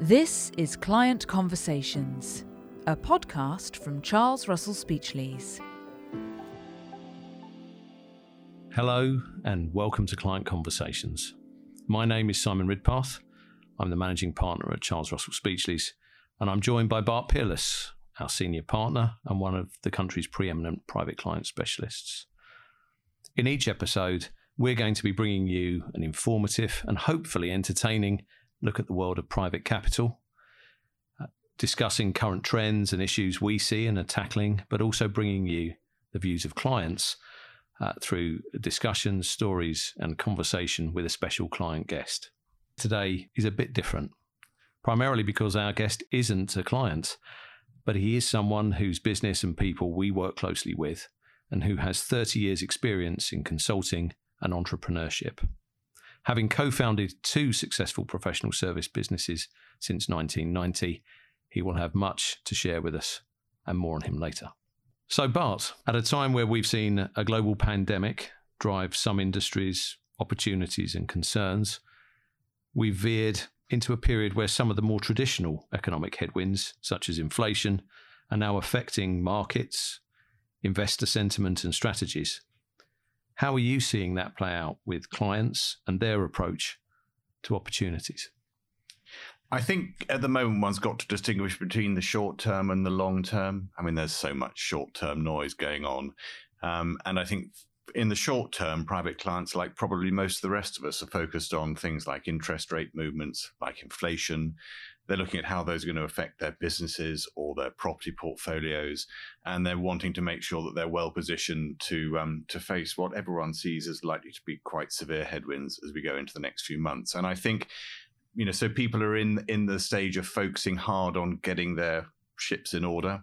This is Client Conversations, a podcast from Charles Russell Speechleys. Hello, and welcome to Client Conversations. My name is Simon Ridpath. I'm the managing partner at Charles Russell Speechleys, and I'm joined by Bart Peerless, our senior partner and one of the country's preeminent private client specialists. In each episode, we're going to be bringing you an informative and hopefully entertaining look at the world of private capital, uh, discussing current trends and issues we see and are tackling, but also bringing you the views of clients uh, through discussions, stories, and conversation with a special client guest. Today is a bit different, primarily because our guest isn't a client, but he is someone whose business and people we work closely with and who has 30 years' experience in consulting and entrepreneurship. Having co founded two successful professional service businesses since 1990, he will have much to share with us, and more on him later. So, Bart, at a time where we've seen a global pandemic drive some industries' opportunities and concerns, we've veered into a period where some of the more traditional economic headwinds, such as inflation, are now affecting markets, investor sentiment, and strategies. How are you seeing that play out with clients and their approach to opportunities? I think at the moment one's got to distinguish between the short term and the long term. I mean, there's so much short term noise going on. Um, and I think in the short term, private clients, like probably most of the rest of us, are focused on things like interest rate movements, like inflation, they're looking at how those are going to affect their businesses or their property portfolios, and they're wanting to make sure that they're well positioned to um, to face what everyone sees as likely to be quite severe headwinds as we go into the next few months. And I think, you know, so people are in in the stage of focusing hard on getting their ships in order,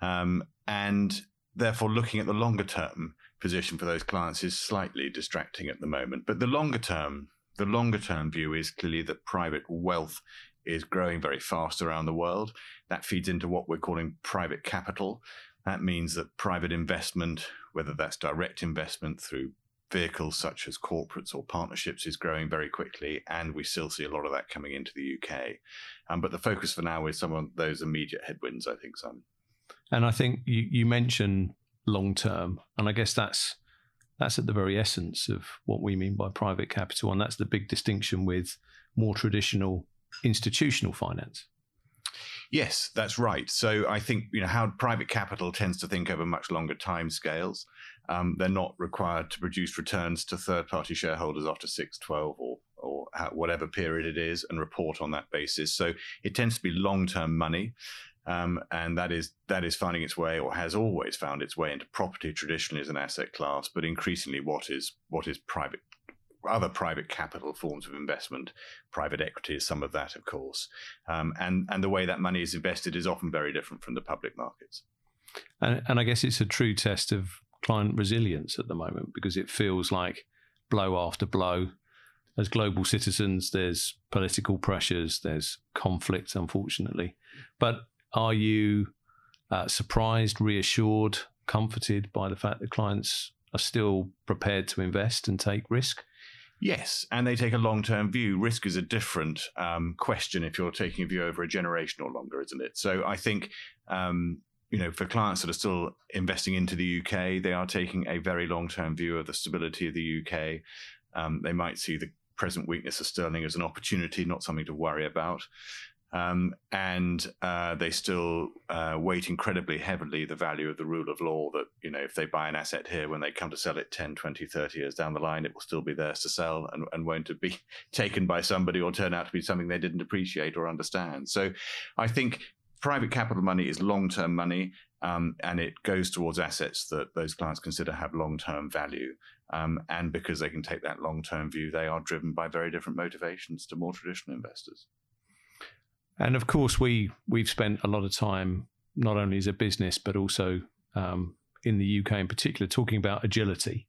um, and therefore looking at the longer term position for those clients is slightly distracting at the moment. But the longer term the longer term view is clearly that private wealth is growing very fast around the world. That feeds into what we're calling private capital. That means that private investment, whether that's direct investment through vehicles such as corporates or partnerships, is growing very quickly. And we still see a lot of that coming into the UK. Um, but the focus for now is some of those immediate headwinds, I think, Simon. And I think you, you mentioned long term, and I guess that's that's at the very essence of what we mean by private capital, and that's the big distinction with more traditional institutional finance. Yes, that's right. So I think you know how private capital tends to think over much longer time scales. Um, they're not required to produce returns to third-party shareholders after six, 12, or or whatever period it is, and report on that basis. So it tends to be long-term money, um, and that is that is finding its way, or has always found its way into property traditionally as an asset class, but increasingly what is what is private other private capital forms of investment. Private equity is some of that, of course. Um, and, and the way that money is invested is often very different from the public markets. And, and I guess it's a true test of client resilience at the moment because it feels like blow after blow. As global citizens, there's political pressures, there's conflict, unfortunately. But are you uh, surprised, reassured, comforted by the fact that clients are still prepared to invest and take risk? Yes, and they take a long term view. Risk is a different um, question if you're taking a view over a generation or longer, isn't it? So I think. Um, you know, for clients that are still investing into the UK, they are taking a very long term view of the stability of the UK. Um, they might see the present weakness of sterling as an opportunity, not something to worry about. Um, and uh, they still uh, weight incredibly heavily the value of the rule of law that, you know, if they buy an asset here, when they come to sell it 10, 20, 30 years down the line, it will still be theirs to sell and, and won't be taken by somebody or turn out to be something they didn't appreciate or understand. So I think private capital money is long term money. Um, and it goes towards assets that those clients consider have long term value. Um, and because they can take that long term view, they are driven by very different motivations to more traditional investors. And of course, we we've spent a lot of time not only as a business but also um, in the UK in particular talking about agility,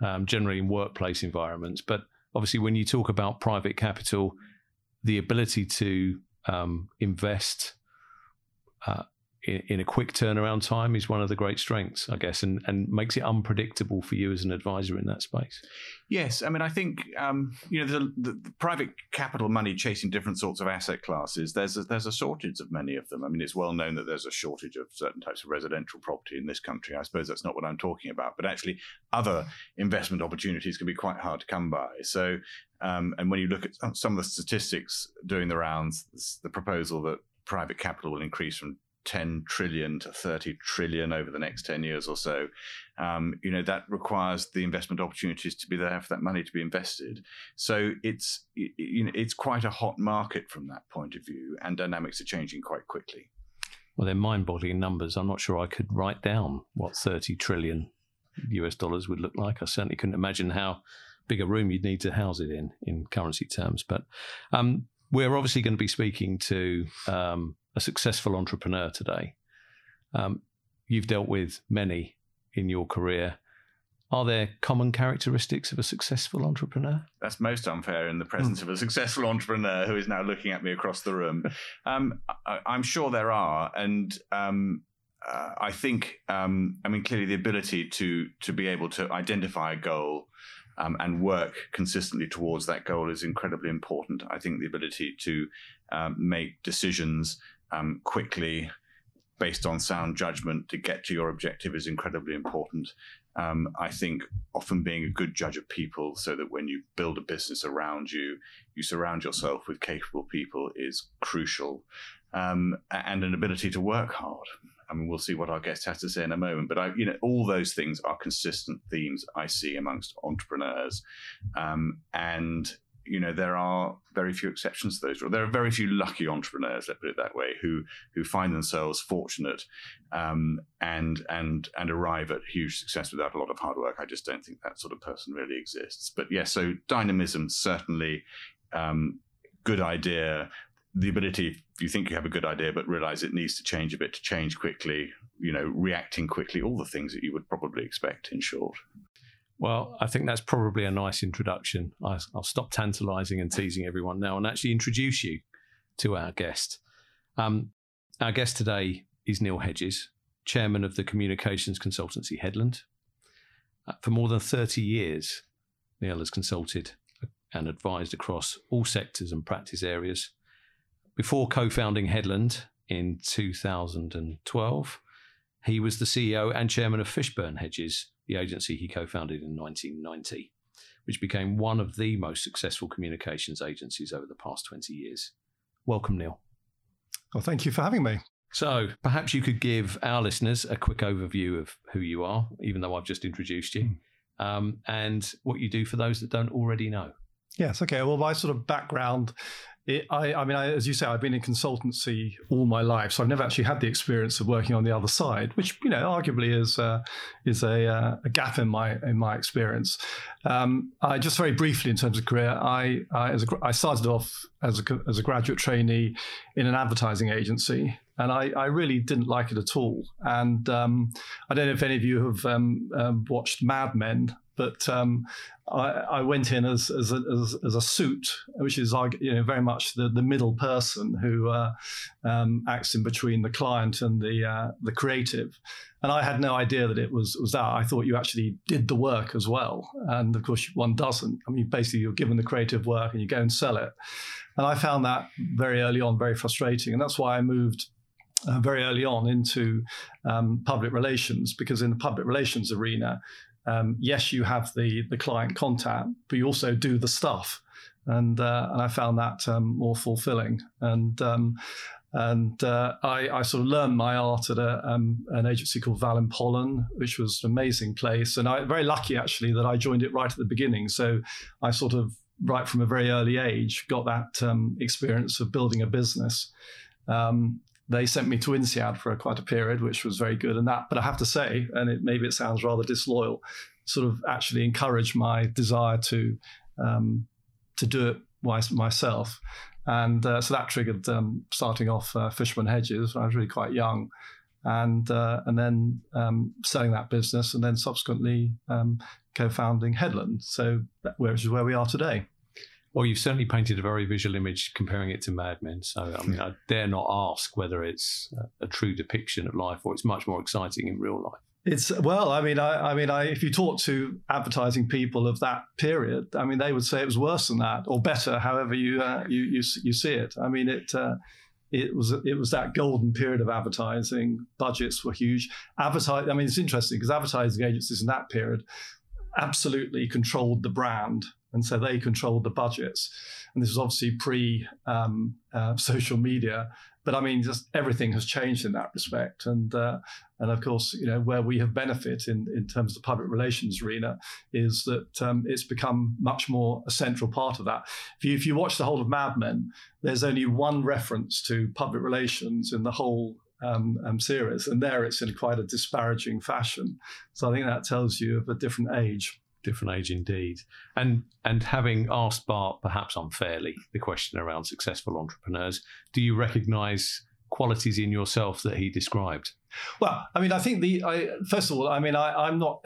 um, generally in workplace environments. But obviously, when you talk about private capital, the ability to um, invest uh, in, a quick turnaround time is one of the great strengths, I guess, and, and makes it unpredictable for you as an advisor in that space. Yes, I mean, I think um, you know the, the, the, private capital money chasing different sorts of asset classes. There's a, there's a shortage of many of them. I mean, it's well known that there's a shortage of certain types of residential property in this country. I suppose that's not what I'm talking about, but actually, other investment opportunities can be quite hard to come by. So, um, and when you look at some of the statistics doing the rounds, the proposal that private capital will increase from 10 trillion to 30 trillion over the next 10 years or so. Um, you know that requires the investment opportunities to be there for that money to be invested. So it's you know it's quite a hot market from that point of view and dynamics are changing quite quickly. Well they're mind-boggling numbers. I'm not sure i could write down what 30 trillion us dollars would look like. I certainly couldn't imagine how big a room you'd need to house it in in currency terms. But um, we're obviously going to be speaking to um, a successful entrepreneur today. Um, you've dealt with many in your career. Are there common characteristics of a successful entrepreneur? That's most unfair in the presence of a successful entrepreneur who is now looking at me across the room. Um, I, am sure there are, and um, uh, I think, um, I mean, clearly the ability to to be able to identify a goal um, and work consistently towards that goal is incredibly important. I think the ability to um, make decisions um, quickly based on sound judgment to get to your objective is incredibly important. Um, I think often being a good judge of people so that when you build a business around you, you surround yourself with capable people is crucial. Um, and an ability to work hard. I mean, we'll see what our guest has to say in a moment. But I, you know, all those things are consistent themes I see amongst entrepreneurs, um, and you know there are very few exceptions to those rules. There are very few lucky entrepreneurs, let's put it that way, who who find themselves fortunate um, and and and arrive at huge success without a lot of hard work. I just don't think that sort of person really exists. But yes, yeah, so dynamism certainly um, good idea. The ability, you think you have a good idea, but realize it needs to change a bit to change quickly. You know, reacting quickly, all the things that you would probably expect. In short. Well, I think that's probably a nice introduction. I'll stop tantalizing and teasing everyone now and actually introduce you to our guest. Um, our guest today is Neil Hedges, chairman of the communications consultancy Headland. Uh, for more than 30 years, Neil has consulted and advised across all sectors and practice areas. Before co founding Headland in 2012, he was the CEO and chairman of Fishburn Hedges, the agency he co founded in 1990, which became one of the most successful communications agencies over the past 20 years. Welcome, Neil. Well, thank you for having me. So, perhaps you could give our listeners a quick overview of who you are, even though I've just introduced you, hmm. um, and what you do for those that don't already know. Yes. Okay. Well, my sort of background it, I, I, mean, I, as you say, I've been in consultancy all my life, so I've never actually had the experience of working on the other side, which you know, arguably is uh, is a, uh, a, gap in my in my experience. Um, I just very briefly, in terms of career, I I, as a, I started off as a as a graduate trainee in an advertising agency, and I, I really didn't like it at all. And um, I don't know if any of you have um, um watched Mad Men. But um, I, I, went in as as a, as, as a, suit, which is you know very much the, the middle person who uh, um, acts in between the client and the uh, the creative. And I had no idea that it was was that. I thought you actually did the work as well, and of course one doesn't. I mean, basically you're given the creative work and you go and sell it. And I found that very early on very frustrating, and that's why I moved uh, very early on into um, public relations because in the public relations arena, um, yes, you have the the client contact, but you also do the stuff, and uh, and I found that um, more fulfilling. And um, and uh, I, I, sort of learned my art at a, um, an agency called Valin Pollen, which was an amazing place. And I'm very lucky actually that I joined it right at the beginning. So I sort of right from a very early age got that um, experience of building a business. Um, they sent me to INSEAD for quite a period, which was very good. And that, but I have to say, and it, maybe it sounds rather disloyal, sort of actually encouraged my desire to um, to do it myself. And uh, so that triggered um, starting off uh, Fishburn Hedges when I was really quite young, and uh, and then um, selling that business, and then subsequently um, co-founding Headland. So that, which is where we are today. Well, you've certainly painted a very visual image comparing it to Mad Men. So, I mean, I dare not ask whether it's a, a true depiction of life or it's much more exciting in real life. It's well, I mean, I, I mean, I, if you talk to advertising people of that period, I mean, they would say it was worse than that or better, however you uh, you, you you see it. I mean, it uh, it was it was that golden period of advertising. Budgets were huge. Advertise. I mean, it's interesting because advertising agencies in that period absolutely controlled the brand, and so they controlled the budgets. And this was obviously pre um, uh, social media, but I mean, just everything has changed in that respect. And uh, and of course, you know, where we have benefit in, in terms of the public relations arena is that um, it's become much more a central part of that. If you if you watch the whole of Mad Men, there's only one reference to public relations in the whole um, um, series, and there it's in quite a disparaging fashion. So I think that tells you of a different age different age indeed. And and having asked Bart perhaps unfairly the question around successful entrepreneurs, do you recognise qualities in yourself that he described? Well, I mean, I think the I, first of all, I mean, I, I'm not.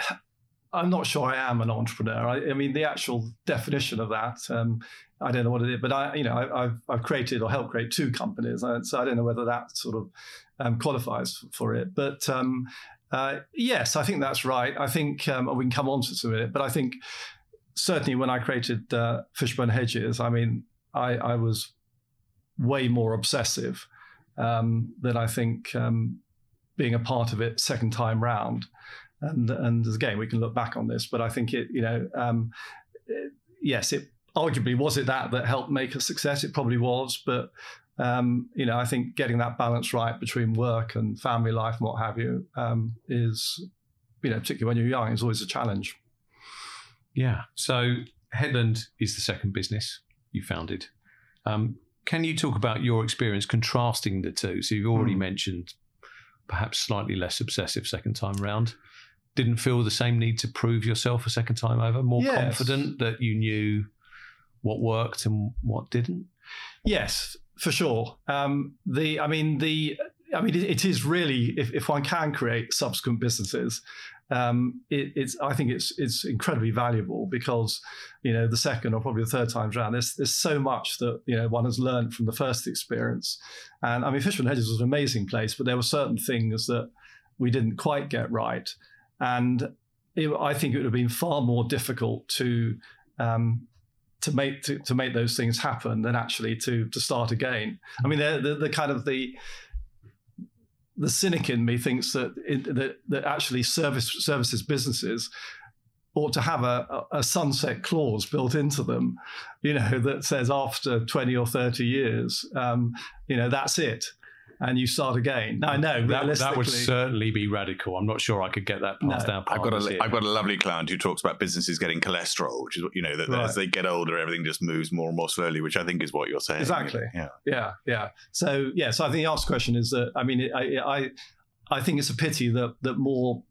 I'm not sure I am an entrepreneur. I, I mean, the actual definition of that, um, I don't know what it is. But I, you know, I, have I've created or helped create two companies, so I don't know whether that sort of um, qualifies for it. But um, uh, yes, I think that's right. I think um, we can come on to some of it, but I think certainly when I created uh, Fishburn Hedges, I mean, I, I was way more obsessive um, than I think um, being a part of it second time round. And and again, we can look back on this, but I think it, you know, um, it, yes, it arguably was it that that helped make a success. It probably was, but um, you know, I think getting that balance right between work and family life and what have you um, is, you know, particularly when you're young, is always a challenge. Yeah. So Headland is the second business you founded. Um, can you talk about your experience contrasting the two? So you've already mm. mentioned perhaps slightly less obsessive second time round. Didn't feel the same need to prove yourself a second time over. More yes. confident that you knew what worked and what didn't. Yes, for sure. Um, the, I mean, the, I mean, it, it is really if, if one can create subsequent businesses, um, it, it's I think it's it's incredibly valuable because you know the second or probably the third times around there's there's so much that you know one has learned from the first experience, and I mean Fishburn Hedges was an amazing place, but there were certain things that we didn't quite get right, and it, I think it would have been far more difficult to um, to make to, to make those things happen than actually to to start again. I mean, the, the, kind of the the cynic in me thinks that it, that that actually service services businesses ought to have a, a sunset clause built into them, you know, that says after 20 or 30 years, um, you know, that's it and you start again. Now, I know that, that would certainly be radical. I'm not sure I could get that past no. our I've got a have got a lovely client who talks about businesses getting cholesterol, which is what you know that right. as they get older, everything just moves more and more slowly, which I think is what you're saying. Exactly. Yeah. Yeah. Yeah. So yeah. So I think the answer question is that I mean I I I think it's a pity that that more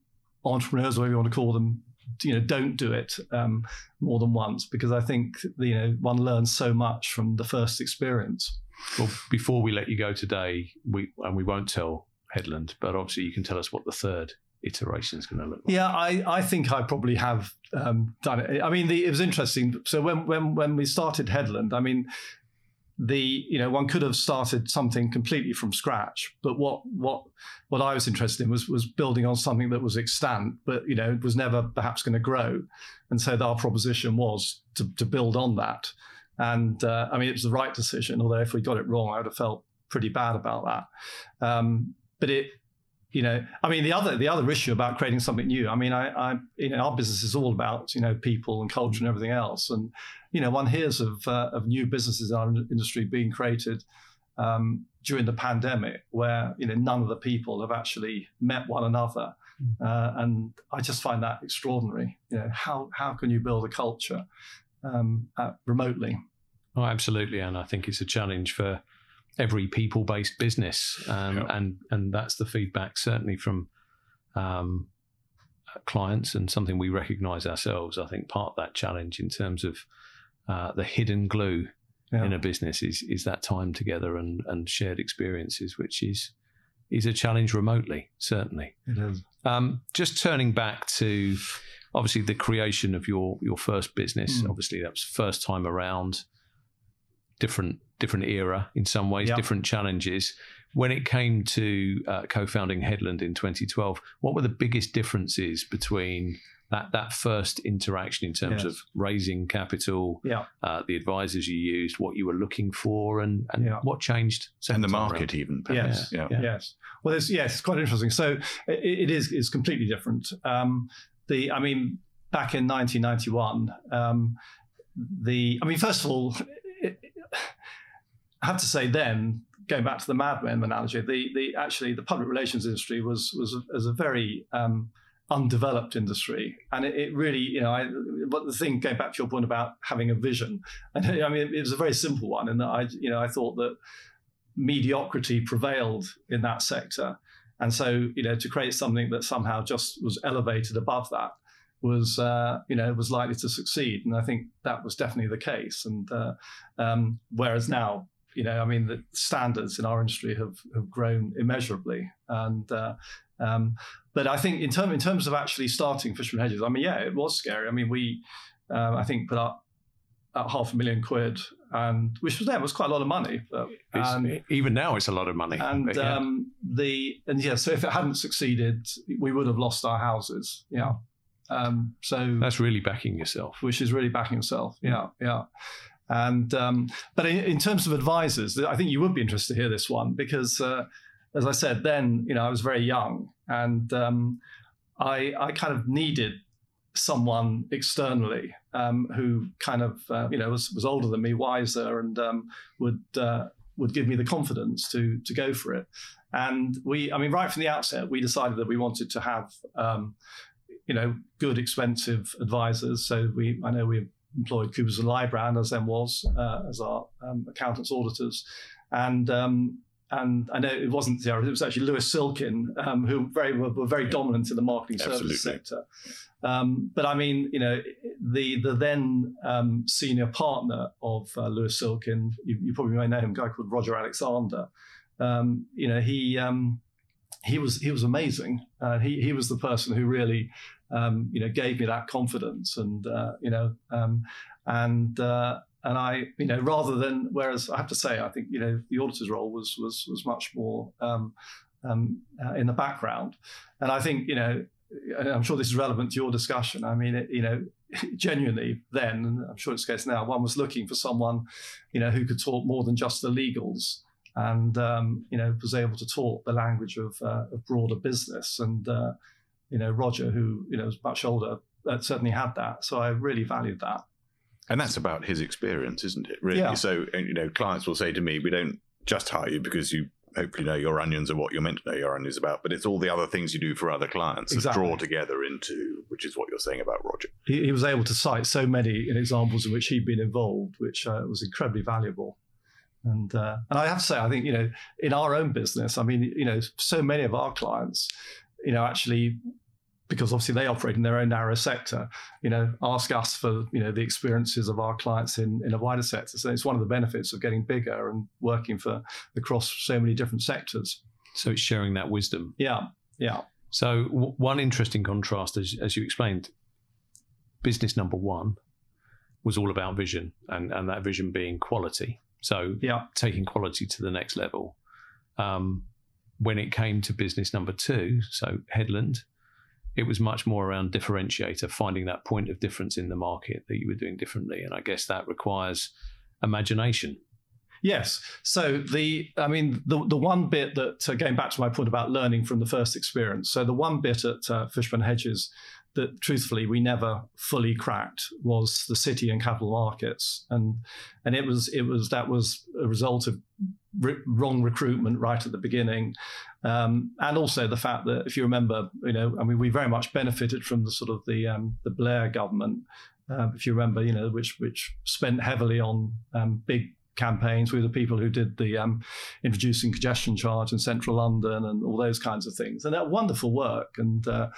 entrepreneurs, whatever you want to call them, you know don't do it um, more than once because I think you know one learns so much from the first experience. Well, before we let you go today, we and we won't tell Headland, but obviously you can tell us what the third iteration is going to look like. Yeah, I, I think I probably have um, done it. I mean, the, it was interesting. So when when when we started Headland, I mean, the you know one could have started something completely from scratch, but what what what I was interested in was was building on something that was extant, but you know was never perhaps going to grow, and so our proposition was to to build on that. And uh, I mean, it was the right decision, although if we got it wrong, I would have felt pretty bad about that. Um, but it, you know, I mean, the other the other issue about creating something new. I mean, I, I, you know, our business is all about you know people and culture and everything else. And you know, one hears of uh, of new businesses in our industry being created um, during the pandemic, where you know none of the people have actually met one another. Mm. Uh, and I just find that extraordinary. You know, how how can you build a culture um, uh, remotely. Oh, absolutely, and I think it's a challenge for every people-based business, um, yeah. and and that's the feedback certainly from um, clients and something we recognise ourselves. I think part of that challenge in terms of uh, the hidden glue yeah. in a business is is that time together and and shared experiences, which is is a challenge remotely. Certainly, it is. Um, just turning back to obviously the creation of your your first business. Mm. Obviously, that was first time around. different different era in some ways, Yeah. different challenges. When it came to uh, co-founding Headland in 2012, what were the biggest differences between that that first interaction in terms Yes. of raising capital, Yeah. uh, the advisors you used, what you were looking for, and, and Yeah. what changed? and the market round? even. Yes. perhaps. Yeah. Yeah. Yes. Well, it's, yes, it's quite interesting. So it, it is is completely different. Um, the I mean, back in 1991, um, the I mean, first of all, it, I have to say then. Going back to the Mad Men analogy, the, the actually the public relations industry was was a very um, undeveloped industry, and it, it really, you know, I, but the thing going back to your point about having a vision, and I mean, it was a very simple one, and I, you know, I thought that mediocrity prevailed in that sector. And so, you know, to create something that somehow just was elevated above that was, uh, you know, was likely to succeed. And I think that was definitely the case. And uh, um, whereas now, you know, I mean, the standards in our industry have, have grown immeasurably. And uh, um, but I think in, term, in terms of actually starting Fishburn Hedges, I mean, yeah, it was scary. I mean, we, um, I think, put up at half a million quid, and which was then was quite a lot of money. But, and, even now, it's a lot of money. and but yeah. um, the and yeah, so if it hadn't succeeded, we would have lost our houses. Yeah. Um, so that's really backing yourself. which is really backing yourself. Yeah, yeah. And um, but in, in terms of advisors, I think you would be interested to hear this one because, uh, as I said, then you know I was very young, and um, I I kind of needed someone externally um, who kind of uh, you know was, was older than me, wiser, and um, would uh, would give me the confidence to to go for it. And we, I mean, right from the outset, we decided that we wanted to have um, you know good, expensive advisors. So we, I know we employed Coopers and Lybrand as then was uh, as our um, accountants auditors, and. Um, and I know it wasn't Zara, it was actually Lewis Silkin, um, who very were, very dominant in the marketing services Absolutely. sector. Um, but I mean, you know, the the then um, senior partner of uh, Lewis Silkin, you, you probably may know him, a guy called Roger Alexander. Um, you know, he um, he was he was amazing. Uh, he he was the person who really um, you know gave me that confidence, and uh, you know, um, and uh, and I you know rather than whereas I have to say I think you know the auditor's role was was was much more um, um, uh, in the background, and I think you know I'm sure this is relevant to your discussion. I mean, it, you know, genuinely then, and I'm sure it's the case now, one was looking for someone, you know, who could talk more than just the legals and, um, you know, was able to talk the language of, uh, of broader business. And, uh, you know, Roger, who, you know, was much older, uh, certainly had that. So I really valued that. And that's about his experience, isn't it? Really. Yeah. So, you know, clients will say to me, we don't just hire you because you hopefully know your onions are what you're meant to know your onions about, but it's all the other things you do for other clients that draw together into, which is what you're saying about Roger. He, he was able to cite so many examples in which he'd been involved, which uh, was incredibly valuable. And uh, and I have to say, I think you know, in our own business, I mean, you know, so many of our clients, you know, actually, because obviously they operate in their own narrow sector, you know, ask us for you know the experiences of our clients in in a wider sector. So it's one of the benefits of getting bigger and working for across so many different sectors. So it's sharing that wisdom. Yeah, yeah, So w- one interesting contrast, as, as you explained, business number one was all about vision, and, and that vision being quality. So yeah, taking quality to the next level. Um, when it came to business number two, so Headland, it was much more around differentiator, finding that point of difference in the market that you were doing differently. And I guess that requires imagination. Yes. So the, I mean, the the one bit that uh, going back to my point about learning from the first experience. So the one bit at uh, Fishburn Hedges that, truthfully, we never fully cracked was the city and capital markets, and and it was it was that was a result of re- wrong recruitment right at the beginning, um, and also the fact that if you remember, you know, I mean, we very much benefited from the sort of the um, the Blair government. Uh, if you remember, you know, which which spent heavily on um, big campaigns. We were the people who did the um, introducing congestion charge in central London and all those kinds of things. And that wonderful work. And uh,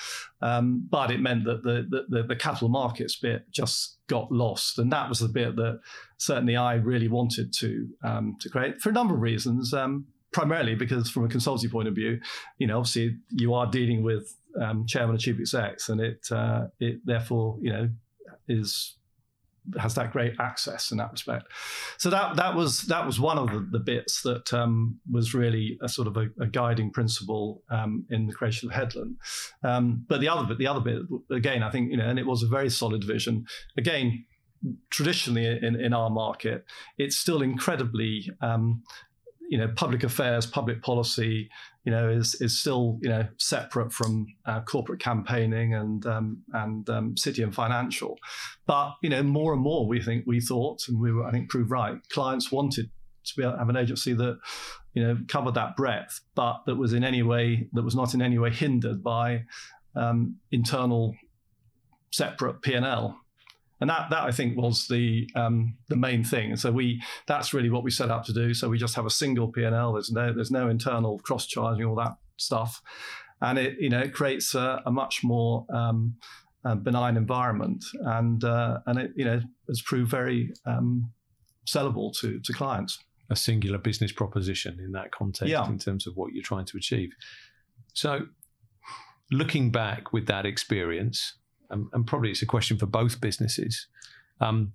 um, but it meant that the, the the capital markets bit just got lost, and that was the bit that certainly I really wanted to um, to create for a number of reasons. Um, primarily because from a consultancy point of view, you know, obviously you are dealing with um, chairman and chief execs, and it uh, it therefore you know is has that great access in that respect. So that that was that was one of the, the bits that um, was really a sort of a, a guiding principle um, in the creation of Headland. Um, but the other bit, the other bit, again, I think you know, and it was a very solid vision. Again, traditionally in, in our market, it's still incredibly um, you know, public affairs, public policy, you know, is is still you know separate from uh, corporate campaigning and um, and um, city and financial. But you know, more and more we think we thought, and we were I think proved right. Clients wanted to be able to have an agency that you know covered that breadth, but that was in any way that was not in any way hindered by um, internal separate P and L and that that I think was the um, the main thing. And so we that's really what we set out to do. So we just have a single P and L. There's no there's no internal cross charging all that stuff, and it you know it creates a, a much more um, uh, benign environment, and uh, and it you know has proved very um, sellable to to clients. A singular business proposition in that context, yeah. in terms of what you're trying to achieve. So, looking back with that experience, and, and probably it's a question for both businesses. Um,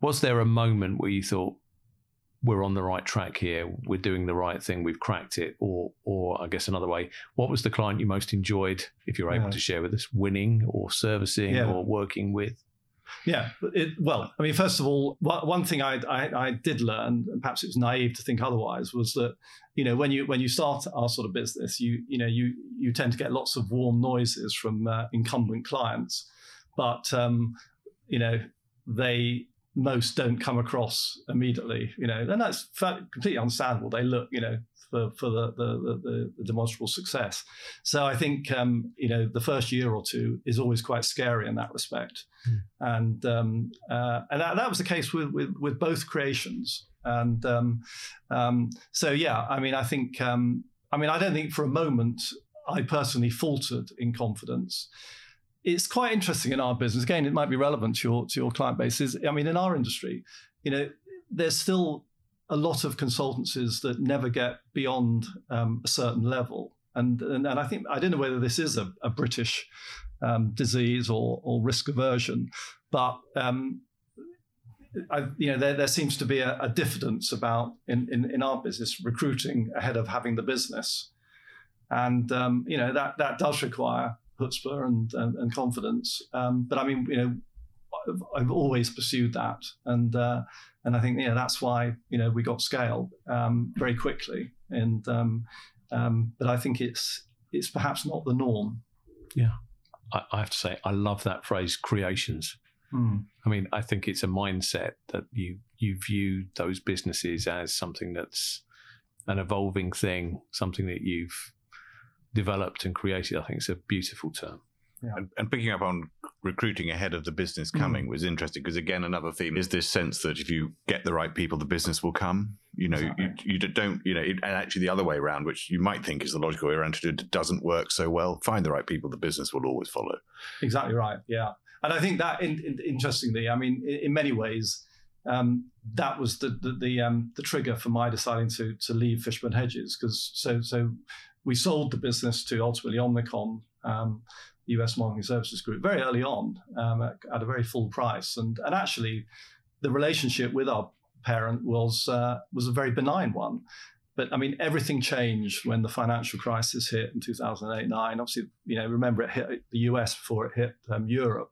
was there a moment where you thought we're on the right track here, we're doing the right thing, we've cracked it, or, or I guess another way, what was the client you most enjoyed, if you're able yeah. to share with us, winning or servicing yeah. or working with? Yeah, it, well, I mean, first of all, one thing I, I, I, did learn, and perhaps it was naive to think otherwise, was that you know when you when you start our sort of business, you you know you you tend to get lots of warm noises from uh, incumbent clients, but um, you know they most don't come across immediately, you know, and that's completely understandable. They look, you know, for, for the, the, the, the demonstrable success. So I think, um, you know, the first year or two is always quite scary in that respect. Mm. And, um, uh, and that, that was the case with, with, with both creations. And um, um so, yeah, I mean, I think, um, I mean, I don't think for a moment I personally faltered in confidence it's quite interesting in our business. Again, it might be relevant to your to your client base. Is I mean, in our industry, you know, there's still a lot of consultancies that never get beyond um, a certain level. And, and, and I think I don't know whether this is a, a British um, disease or, or risk aversion, but um, I, you know there, there seems to be a, a diffidence about in, in, in, our business recruiting ahead of having the business, and um, you know that that does require chutzpah and, and, and confidence. Um, but I mean, you know, I've, I've always pursued that, and uh, and I think yeah, that's why you know we got scale um, very quickly. And um, um, but I think it's it's perhaps not the norm. Yeah, I, I have to say I love that phrase creations. Mm. I mean, I think it's a mindset that you you view those businesses as something that's an evolving thing, something that you've developed and created. I think it's a beautiful term. Yeah. And, and, picking up on recruiting ahead of the business mm. coming mm. was interesting because again another theme is this sense that if you get the right people the business will come you know exactly. you, you don't you know it, and actually the other way around which you might think is the logical way around to do it doesn't work so well find the right people the business will always follow exactly right yeah and i think that in, in, interestingly i mean in, in many ways um, that was the the the, um, the, trigger for my deciding to to leave Fishburn Hedges because so so we sold the business to ultimately Omnicom um, US Marketing Services Group very early on um, at, at, a very full price. And, and actually, the relationship with our parent was, uh, was a very benign one. But I mean, everything changed when the financial crisis hit in 2008 9. Obviously, you know, remember it hit the US before it hit um, Europe.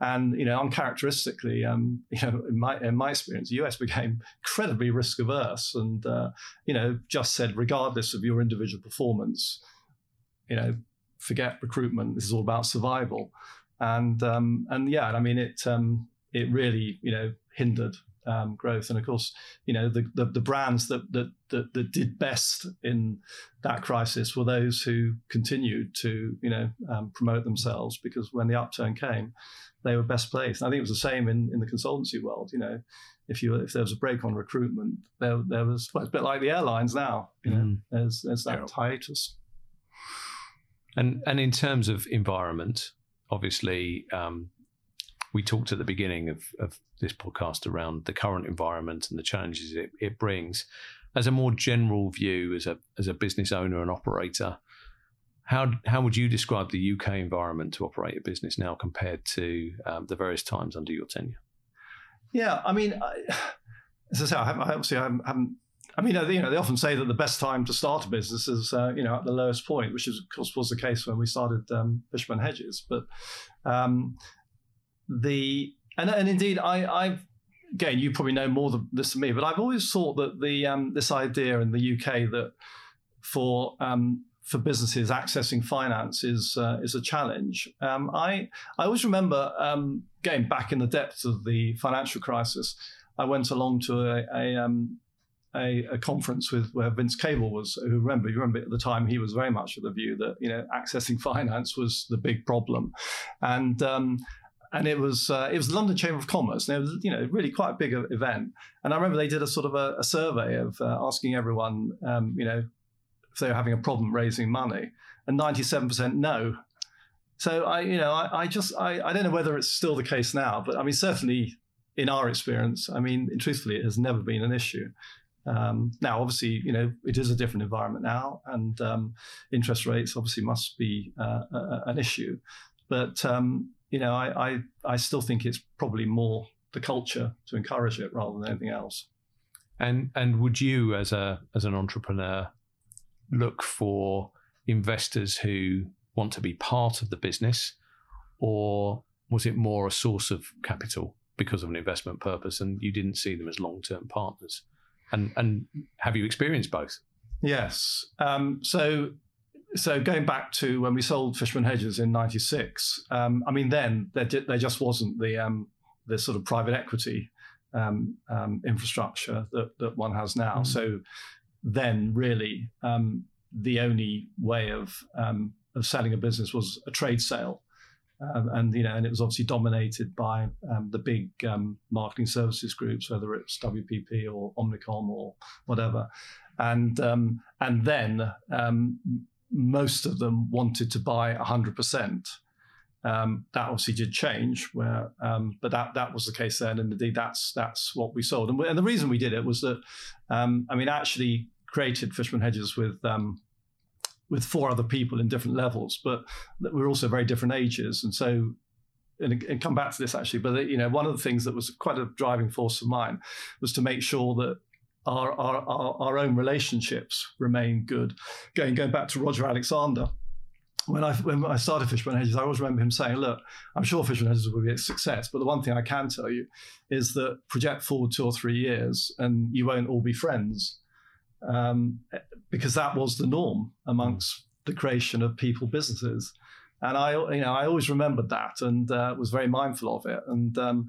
And, you know, uncharacteristically, um, you know, in my, in my experience, the US became incredibly risk averse and, uh, you know, just said, regardless of your individual performance, you know, forget recruitment. This is all about survival. And um, and yeah, I mean it um, it really you know hindered um, growth. And of course, you know the, the, the brands that, that, that that did best in that crisis were those who continued to you know um, promote themselves because when the upturn came, they were best placed. And I think it was the same in, in the consultancy world. You know, if you if there was a break on recruitment, there there was well, it's a bit like the airlines now. You know, mm. there's there's that yeah. hiatus. And and in terms of environment, obviously, um, we talked at the beginning of, of this podcast around the current environment and the challenges it, it brings. As a more general view, as a as a business owner and operator, how how would you describe the UK environment to operate a business now compared to um, the various times under your tenure? Yeah, I mean, I, as I say, I, haven't, I obviously I haven't. I mean, you know, they often say that the best time to start a business is, uh, you know, at the lowest point, which is, of course, was the case when we started um, Fishburn Hedges. But um, the and, and indeed, I, I've again, you probably know more than this than me, but I've always thought that the um, this idea in the UK that for um, for businesses accessing finance is uh, is a challenge. Um, I I always remember um, back in the depths of the financial crisis. I went along to a, a um, a, a, conference with where Vince Cable was. Who remember? You remember at the time he was very much of the view that you know accessing finance was the big problem, and um, and it was uh, it was the London Chamber of Commerce, and it was you know really quite a big event. And I remember they did a sort of a, a survey of uh, asking everyone, um, you know, if they were having a problem raising money, and ninety seven percent no. So I, you know, I, I just I, I don't know whether it's still the case now, but I mean certainly in our experience, I mean, truthfully, it has never been an issue. Um, now, obviously, you know, it is a different environment now, and um, interest rates obviously must be uh, a, an issue. But um, you know, I, I, I still think it's probably more the culture to encourage it rather than anything else. And and would you, as a as an entrepreneur, look for investors who want to be part of the business, or was it more a source of capital because of an investment purpose, and you didn't see them as long term partners? And and have you experienced both? Yes. Um, so so going back to when we sold Fishburn Hedges in '96, um, I mean, then there, there just wasn't the um, the sort of private equity um, um infrastructure that that one has now. Mm. So then, really, um, the only way of um, of selling a business was a trade sale. And you know, and it was obviously dominated by the big marketing services groups, whether it's WPP or Omnicom or whatever, and and then most of them wanted to buy 100%. Um, that obviously did change, where, um, but that that was the case then, and indeed that's that's what we sold. And, we, and the reason we did it was that, um, I mean, actually created Fishburn Hedges with um, with four other people in different levels, but we are also very different ages, and so. And, and come back to this actually, but you know, one of the things that was quite a driving force of mine was to make sure that our, our, our, our own relationships remain good. Going, going back to Roger Alexander, when I when I started Fishburn Hedges, I always remember him saying, "Look, I'm sure Fishburn Hedges will be a success, but the one thing I can tell you is that project forward two or three years, and you won't all be friends, um, because that was the norm amongst the creation of people businesses." And I, you know, I always remembered that and uh, was very mindful of it, and um,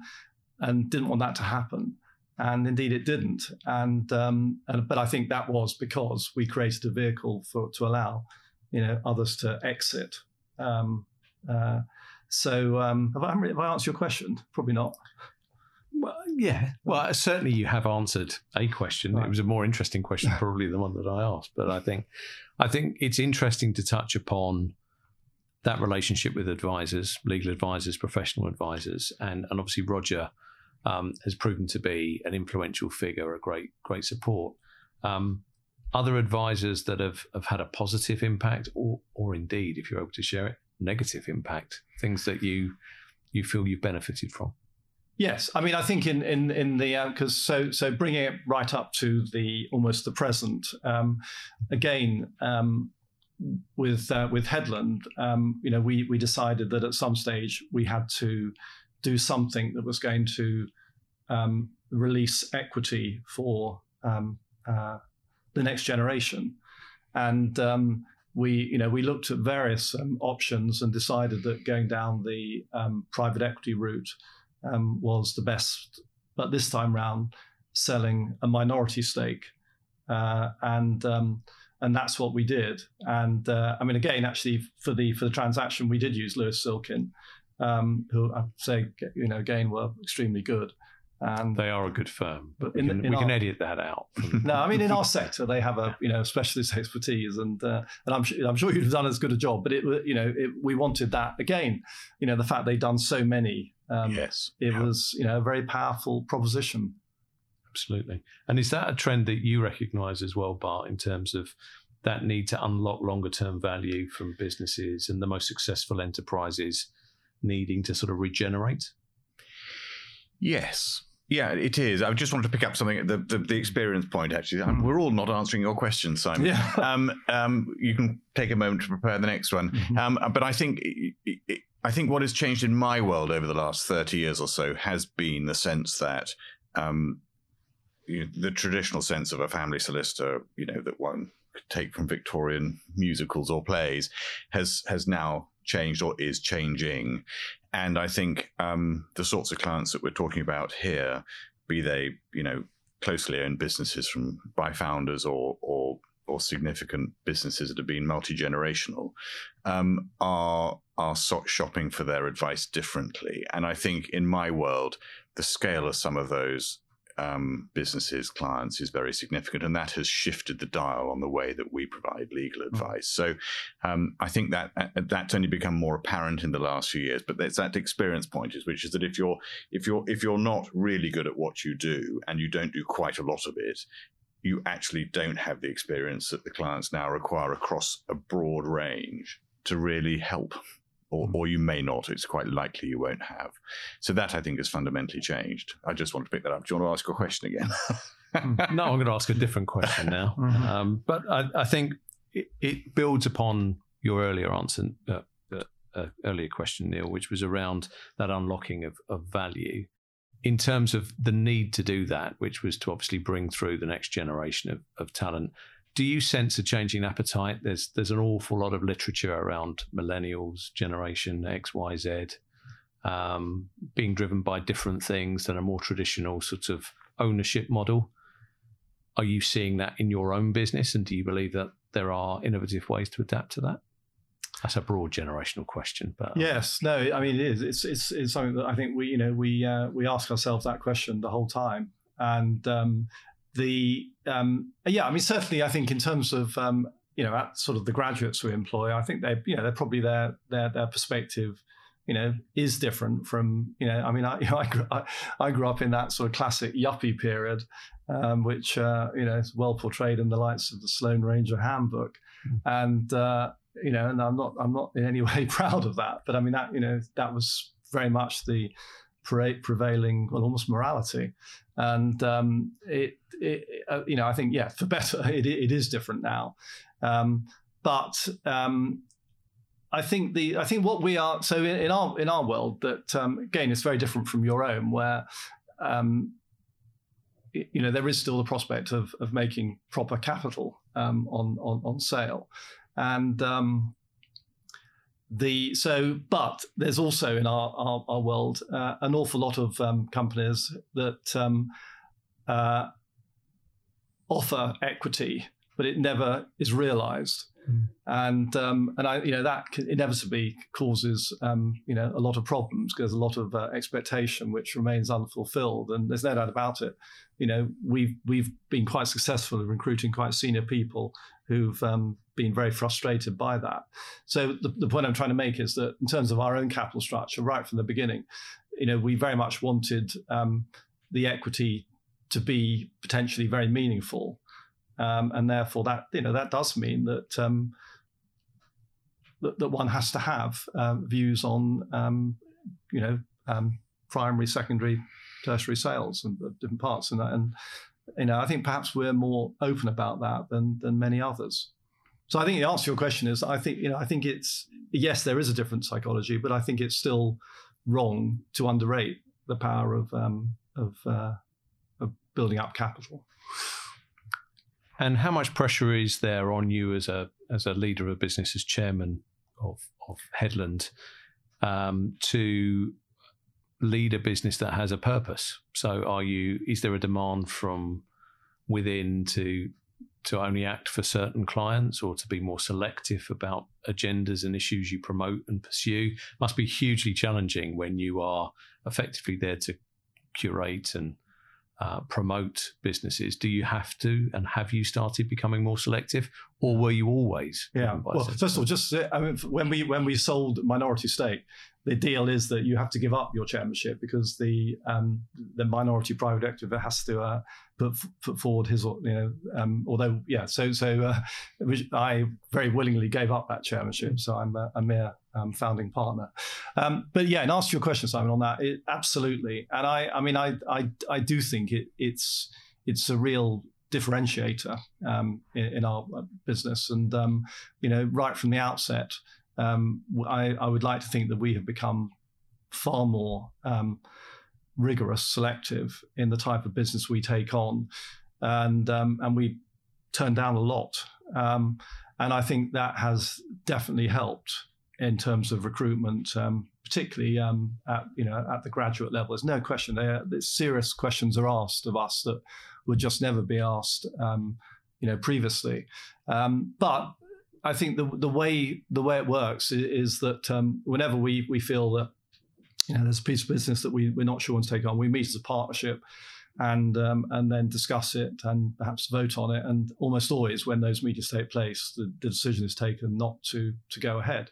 and didn't want that to happen and indeed it didn't. And, um, and, but I think that was because we created a vehicle for to allow you know others to exit. Um, uh, so um, have, I, have I answered your question? Probably not. Well, yeah. Well, certainly you have answered a question. Right. It was a more interesting question, probably the one that I asked. But I think, I think it's interesting to touch upon that relationship with advisors, legal advisors, professional advisors, and and obviously Roger um, has proven to be an influential figure, a great great support. Um, other advisors that have, have had a positive impact, or or indeed, if you're able to share it, negative impact, things that you you feel you've benefited from. Yes, I mean, I think in in in the because uh, so so bringing it right up to the almost the present. Um, again, um, with uh, with Headland, um, you know, we we decided that at some stage we had to do something that was going to um, release equity for um, uh, the next generation. And um, we, you know, we looked at various options and decided that going down the um, private equity route um, was the best. But this time round, selling a minority stake, uh, and and that's what we did. And uh, I mean, again, actually, for the for the transaction, we did use Lewis Silkin, um, who I'd say, you know, again were extremely good. And they are a good firm, but we, can, we our, can, edit that out. no, I mean in our sector they have a you know specialist expertise, and uh, and I'm sure I'm sure you've done as good a job. But it you know it, we wanted that again. You know the fact they've done so many. Um, yes, it yeah. was you know a very powerful proposition. Absolutely, and is that a trend that you recognise as well, Bart, in terms of that need to unlock longer term value from businesses and the most successful enterprises? needing to sort of regenerate? Yes. Yeah, it is. I just wanted to pick up something the the, the experience point. Actually, um, we're all not answering your question, Simon. Yeah. um, um, you can take a moment to prepare the next one. Mhm. Um, but I think I think what has changed in my world over the last thirty years or so has been the sense that um, you know, the traditional sense of a family solicitor, you know, that one could take from Victorian musicals or plays, has has now changed or is changing. And I think um, the sorts of clients that we're talking about here, be they you know closely owned businesses from by founders or or or significant businesses that have been multi generational, um, are are shopping for their advice differently. And I think in my world, the scale of some of those um, businesses, clients is very significant, and that has shifted the dial on the way that we provide legal advice. So, um, I think that uh, that's only become more apparent in the last few years. But there's that experience point, is which is that if you're if you're if you're not really good at what you do and you don't do quite a lot of it, you actually don't have the experience that the clients now require across a broad range to really help. Or, or you may not. It's quite likely you won't have. So that I think has fundamentally changed. I just want to pick that up. Do you want to ask a question again? no, I'm going to ask a different question now. Mhm. Um, but I, I think it, it builds upon your earlier answer, uh, uh, uh, earlier question, Neil, which was around that unlocking of, of value. In terms of the need to do that, which was to obviously bring through the next generation of, of talent, do you sense a changing appetite? There's there's an awful lot of literature around millennials, generation X, Y, Z, um, being driven by different things than a more traditional sort of ownership model. Are you seeing that in your own business, and do you believe that there are innovative ways to adapt to that? That's a broad generational question, but Yes, no, I mean it is. It's it's, it's something that I think we you know we uh, we ask ourselves that question the whole time, and um, the um, yeah, I mean certainly I think in terms of um, you know at sort of the graduates we employ, I think they you know they're probably their their their perspective you know is different from you know I mean I you know, I, grew, I, I grew up in that sort of classic yuppie period, um, which uh, you know is well portrayed in the lights of the Sloane Ranger Handbook, and. Uh, you know, and I'm not I'm not in any way proud of that. But I mean that you know that was very much the pre- prevailing, well, almost morality, and um, it, it uh, you know I think yeah for better it, it is different now, um, but. Um, I think the I think what we are so in, in our in our world that um, again it's very different from your own where um, you know there is still the prospect of of making proper capital um, on, on on sale and um, the so but there's also in our our, our world uh, an awful lot of um, companies that um, uh, offer equity but it never is realized Mm. and um, and I you know that inevitably causes um, you know a lot of problems because there's a lot of uh, expectation which remains unfulfilled and there's no doubt about it you know we've we've been quite successful in recruiting quite senior people who've um, been very frustrated by that. So the, the point I'm trying to make is that in terms of our own capital structure, right from the beginning, you know, we very much wanted um, the equity to be potentially very meaningful, um, and therefore that you know that does mean that um, that, that one has to have um, views on um, you know um, primary, secondary, tertiary sales and the different parts, and and you know I think perhaps we're more open about that than than many others. So I think the answer to your question is I think you know I think it's yes there is a different psychology, but I think it's still wrong to underrate the power of um, of, uh, of building up capital. And how much pressure is there on you as a as a leader of business, as chairman of of Headland, um, to lead a business that has a purpose? So, are you? Is there a demand from within to to only act for certain clients, or to be more selective about agendas and issues you promote and pursue? Must be hugely challenging when you are effectively there to curate and uh, promote businesses, do you have to, and have you started becoming more selective, or were you always? Yeah. Well, first of all, just uh, I mean, when we when we sold minority stake, the deal is that you have to give up your chairmanship because the um, the minority private equity has to uh, put put forward his you know um, although yeah so so uh, I very willingly gave up that chairmanship. So I'm a, a mere um, founding partner. Um, but yeah and answer your question Simon on that it, absolutely. And I I mean I I, I do think it it's it's a real differentiator um, in, in, our business. And um, you know right from the outset um, I, I, would like to think that we have become far more um, rigorous, selective in the type of business we take on, and um, and we turn down a lot. Um, and I think that has definitely helped in terms of recruitment, um, particularly um, at you know at the graduate level. There's no question there. Serious questions are asked of us that would just never be asked. you know, previously, but I think the the way the way it works is, is that um, whenever we we feel that you know there's a piece of business that we we're not sure to take on, we meet as a partnership and um, and then discuss it and perhaps vote on it. And almost always, when those meetings take place, the, the, decision is taken not to to go ahead.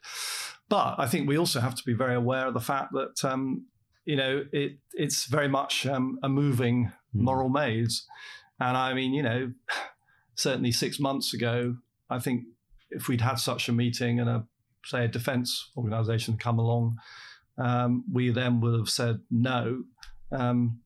But I think we also have to be very aware of the fact that um, you know it it's very much um, a moving mm. moral maze. And I mean, you know, certainly six months ago, I think if we'd had such a meeting and a say a defence organisation come along, um, we then would have said no. Um,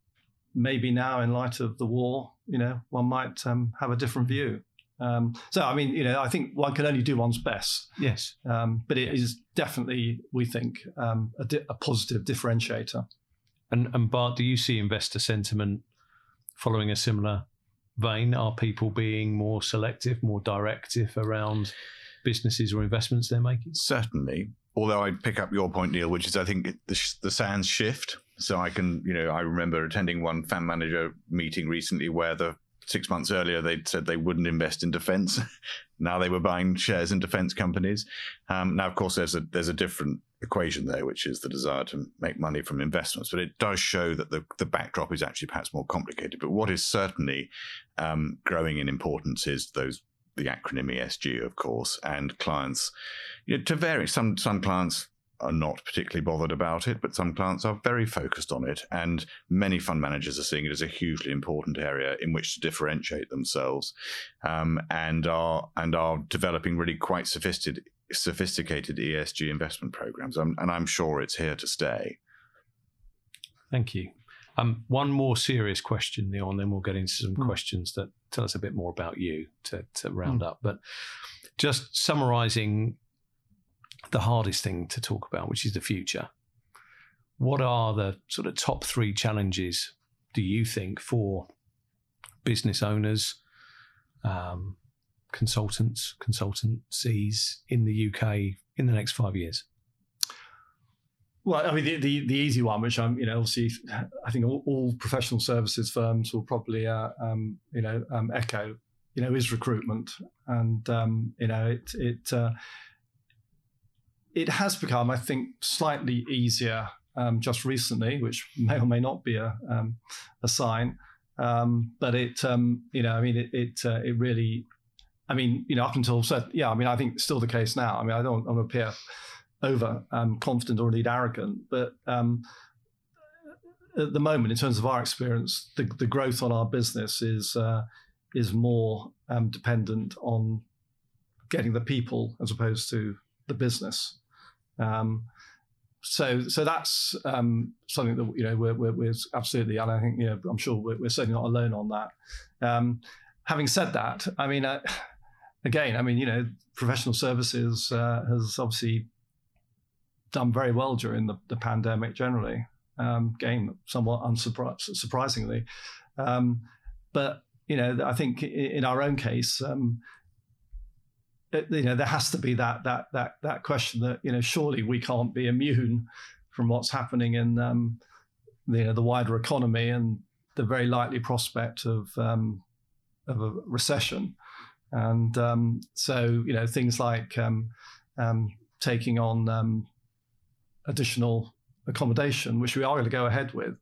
maybe now, in light of the war, you know, one might um, have a different view. Um, so, I mean, you know, I think one can only do one's best. Yes, um, but it is definitely, we think, um, a, di- a, positive differentiator. And, and Bart, do you see investor sentiment following a similar vein? Are people being more selective, more directive around businesses or investments they're making? Certainly. Although I pick up your point, Neil, which is I think the, the sands shift. So I can, you know, I remember attending one fund manager meeting recently where the six months earlier they'd said they wouldn't invest in defence. now they were buying shares in defence companies. Um, now, of course, there's a there's a different equation there, which is the desire to make money from investments. But it does show that the the backdrop is actually perhaps more complicated. But what is certainly um, growing in importance is those the acronym ESG, of course, and clients, you know, to vary. Some some clients are not particularly bothered about it, but some clients are very focused on it, and many fund managers are seeing it as a hugely important area in which to differentiate themselves, um, and are and are developing really quite sophisticated sophisticated ESG investment programs, um, and I'm sure it's here to stay. Thank you. Um, one more serious question, Neil, and then we'll get into some mm. questions that tell us a bit more about you to, to round mm. up. But just summarizing the hardest thing to talk about, which is the future. What are the sort of top three challenges, do you think, for business owners, um, consultants, consultancies in the UK in the next five years? Well, I mean, the, the, the, easy one, which I'm, you know, obviously, I think all, all professional services firms will probably, uh, um, you know, um, echo, you know, is recruitment, and um, you know, it it uh, it has become, I think, slightly easier um, just recently, which may or may not be a um, a sign, um, but it, you know, I mean, it it, uh, it really, I mean, you know, up until said, yeah, I mean, I think it's still the case now. I mean, I don't want to appear over um, confident or indeed arrogant. But um, at the moment, in terms of our experience, the, the growth on our business is uh, is more um, dependent on getting the people as opposed to the business. Um, so, so that's um, something that you know we're, we're, we're, absolutely, and I think you know I'm sure we're, we're certainly not alone on that. Um, having said that, I mean, uh, again, I mean, you know, professional services uh, has obviously done very well during the, the pandemic generally. Um, again, somewhat unsurprisingly. Um, but, you know, I think in our own case, um, it, you know, there has to be that, that, that, that question that, you know, surely we can't be immune from what's happening in, um, you know, the wider economy and the very likely prospect of, um, of a recession. And um, so, you know, things like taking on um, additional accommodation, which we are going to go ahead with,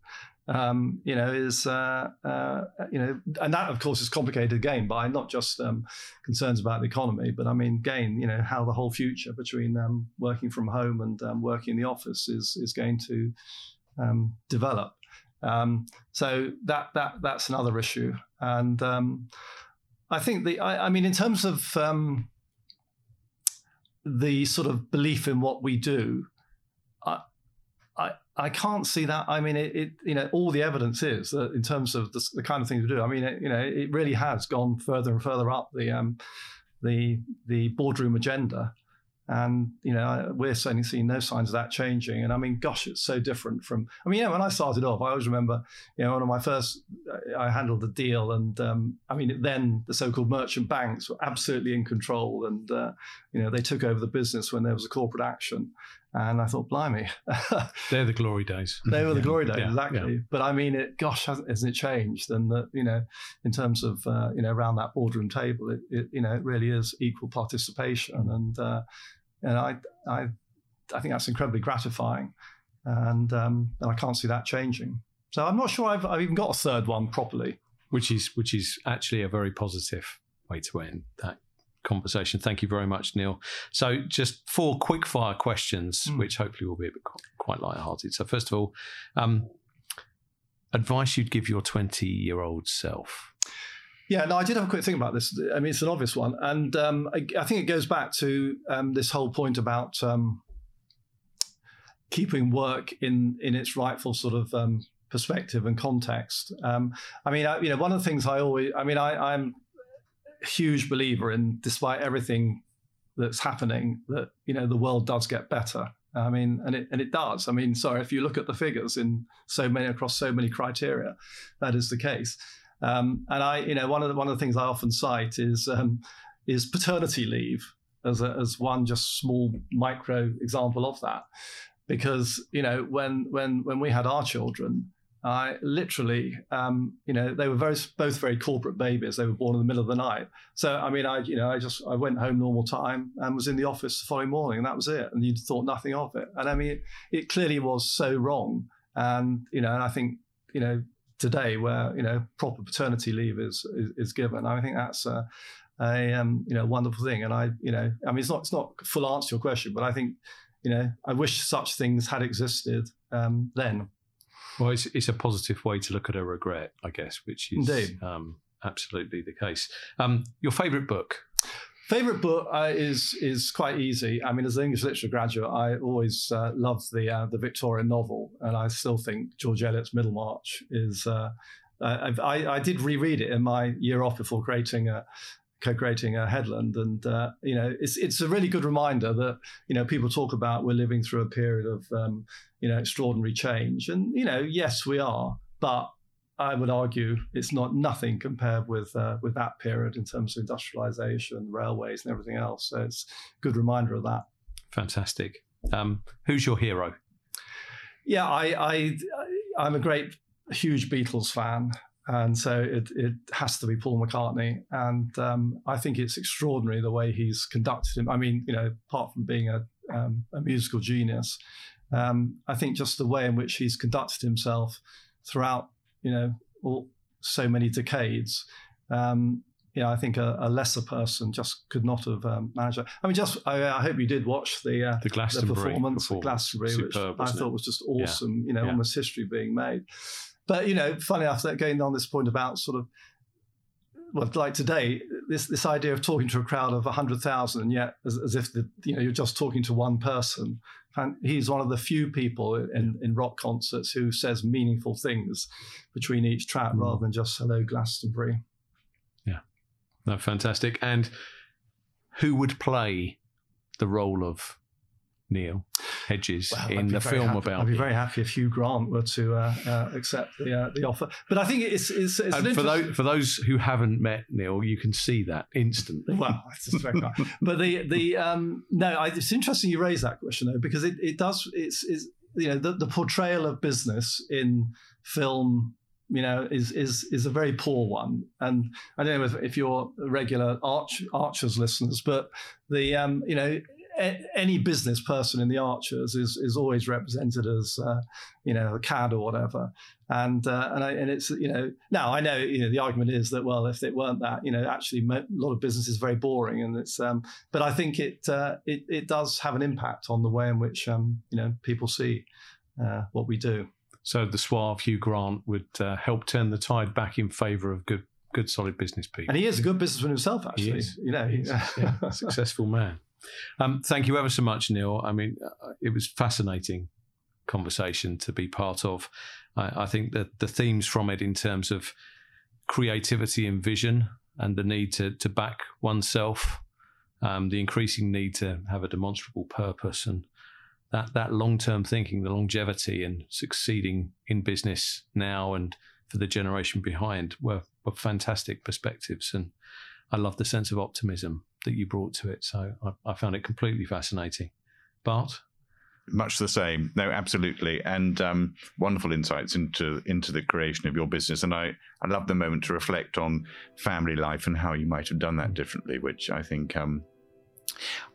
um, you know, is uh, uh, you know, and that of course is complicated again by not just um, concerns about the economy, but I mean, again, you know, how the whole future between um, working from home and um, working in the office is is going to um, develop. Um, so that that that's another issue, and I think the I, I, mean, in terms of the sort of belief in what we do, I, I, I can't see that. I mean, it, it, you know, all the evidence is that in terms of the, the kind of things we do. I mean, it, you know, it really has gone further and further up the um, the the boardroom agenda, and you know, we're certainly seeing no signs of that changing. And I mean, gosh, it's so different from. I mean, yeah, when I started off, I always remember, you know, one of my first, I handled the deal, and um, I mean, then the so-called merchant banks were absolutely in control, and uh, you know, they took over the business when there was a corporate action. And I thought, blimey. They're the glory days. they were the glory days, yeah, exactly. Yeah. But I mean, it, gosh, hasn't, hasn't it changed? And that, you know, in terms of, uh, you know, around that boardroom table, it, it, you know, it really is equal participation. And, uh, and I, I, I think that's incredibly gratifying. And, um, and I can't see that changing. So I'm not sure I've, I've even got a third one properly. Which is, which is actually a very positive way to end that conversation. Thank you very much, Neil. So, just four quick fire questions, mm. which hopefully will be a bit quite light-hearted. So, first of all, um, advice you'd give your 20 year old self? Yeah, no, I did have a quick thing about this. I mean, it's an obvious one. And um, I, I, think it goes back to um, this whole point about um, keeping work in, in its rightful sort of um, perspective and context. Um, I mean, I, you know, one of the things I always, I mean, I, I'm huge believer in, despite everything that's happening, that you know the world does get better. I mean, and it and it does. I mean, sorry, if you look at the figures in so many across so many criteria, that is the case. Um, and I, you know, one of the one of the things I often cite is um, is paternity leave as a, as one just small micro example of that, because you know when when when we had our children, I literally, um, you know, they were very, both very corporate babies. They were born in the middle of the night. So, I mean, I, you know, I just, I went home normal time and was in the office the following morning, and that was it. And you thought nothing of it. And I mean, it, it clearly was so wrong. And you know, and I think, you know, today where you know proper paternity leave is is, is given, I think that's a, a um, you know wonderful thing. And I, you know, I mean, it's not it's not full answer to your question, but I think, you know, I wish such things had existed um, then. Well, it's, it's a positive way to look at a regret, I guess, which is um, absolutely the case. Um, your favourite book? Favorite book uh, is is quite easy. I mean, as an English literature graduate, I always uh, loved the uh, the Victorian novel, and I still think George Eliot's Middlemarch is. Uh, I, I, did reread it in my year off before creating a, co-creating a Headland and uh, you know it's it's a really good reminder that you know people talk about we're living through a period of um, you know extraordinary change and you know yes we are but I would argue it's not nothing compared with uh, with that period in terms of industrialization, railways, and everything else. So it's a good reminder of that. Fantastic. Um, who's your hero? Yeah, I, I I'm a great, huge Beatles fan and so it, it has to be Paul McCartney. And um, I think it's extraordinary the way he's conducted him. I mean, you know, apart from being a, um, a musical genius, um, I think just the way in which he's conducted himself throughout, you know, all, so many decades. Um, you know, I think a, a, lesser person just could not have um, managed it. I mean, just I, I, hope you did watch the uh, the, Glastonbury the performance, performance. Glastonbury, Superb, which I thought it? was just awesome. Yeah. You know, yeah. almost history being made. But you know, funny enough, that going on this point about sort of well, like today, this this idea of talking to a crowd of hundred thousand, and yet as, as, if the, you know you're just talking to one person. And he's one of the few people in, in rock concerts who says meaningful things between each track, mm. rather than just "Hello, Glastonbury." Yeah, no, fantastic. And who would play the role of Neil Hedges well, in the film happy, about. I'd be very happy if Hugh Grant were to uh, uh, accept the uh, the offer. But I think it's it's, it's for those for those who haven't met Neil, you can see that instantly. Well, that's very kind. But the the um, no, I, it's interesting you raise that question though because it, it does it's, it's you know the, the portrayal of business in film you know, is is is a very poor one. And I don't know if, if you're regular Arch, Archers listeners, but the um, you know, any business person in the Archers is is always represented as uh, you know a cad or whatever, and uh, and I, and it's you know now I know you know the argument is that well if it weren't that you know actually a lot of business is very boring and it's um, but I think it uh, it it does have an impact on the way in which um, you know people see uh, what we do. So the suave Hugh Grant would uh, help turn the tide back in favour of good good solid business people. And he is a good businessman himself, actually. You know, yeah, successful man. Um, thank you ever so much, Neil. I mean, uh, it was fascinating conversation to be part of. I, I think that the themes from it in terms of creativity and vision and the need to, to back oneself, um, the increasing need to have a demonstrable purpose and that, that long-term thinking, the longevity and succeeding in business now and for the generation behind were, were fantastic perspectives. And I love the sense of optimism that you brought to it. So I, I found it completely fascinating. Bart? Much the same. No, absolutely, and um, wonderful insights into into the creation of your business. And I I love the moment to reflect on family life and how you might have done that differently, which I think um,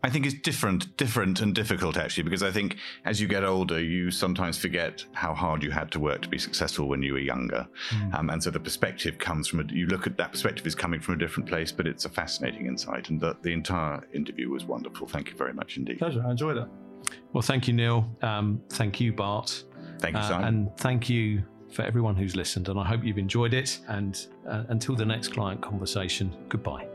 I think it's different, different and difficult actually, because I think as you get older, you sometimes forget how hard you had to work to be successful when you were younger, mm. um, and so the perspective comes from a, you look at that perspective is coming from a different place, but it's a fascinating insight, and the, the entire interview was wonderful. Thank you very much indeed. Pleasure, I enjoyed it. Well, thank you, Neil. Um, thank you, Bart. Thank you, uh, Simon. Uh, and thank you for everyone who's listened. And I hope you've enjoyed it. And uh, until the next client conversation, goodbye.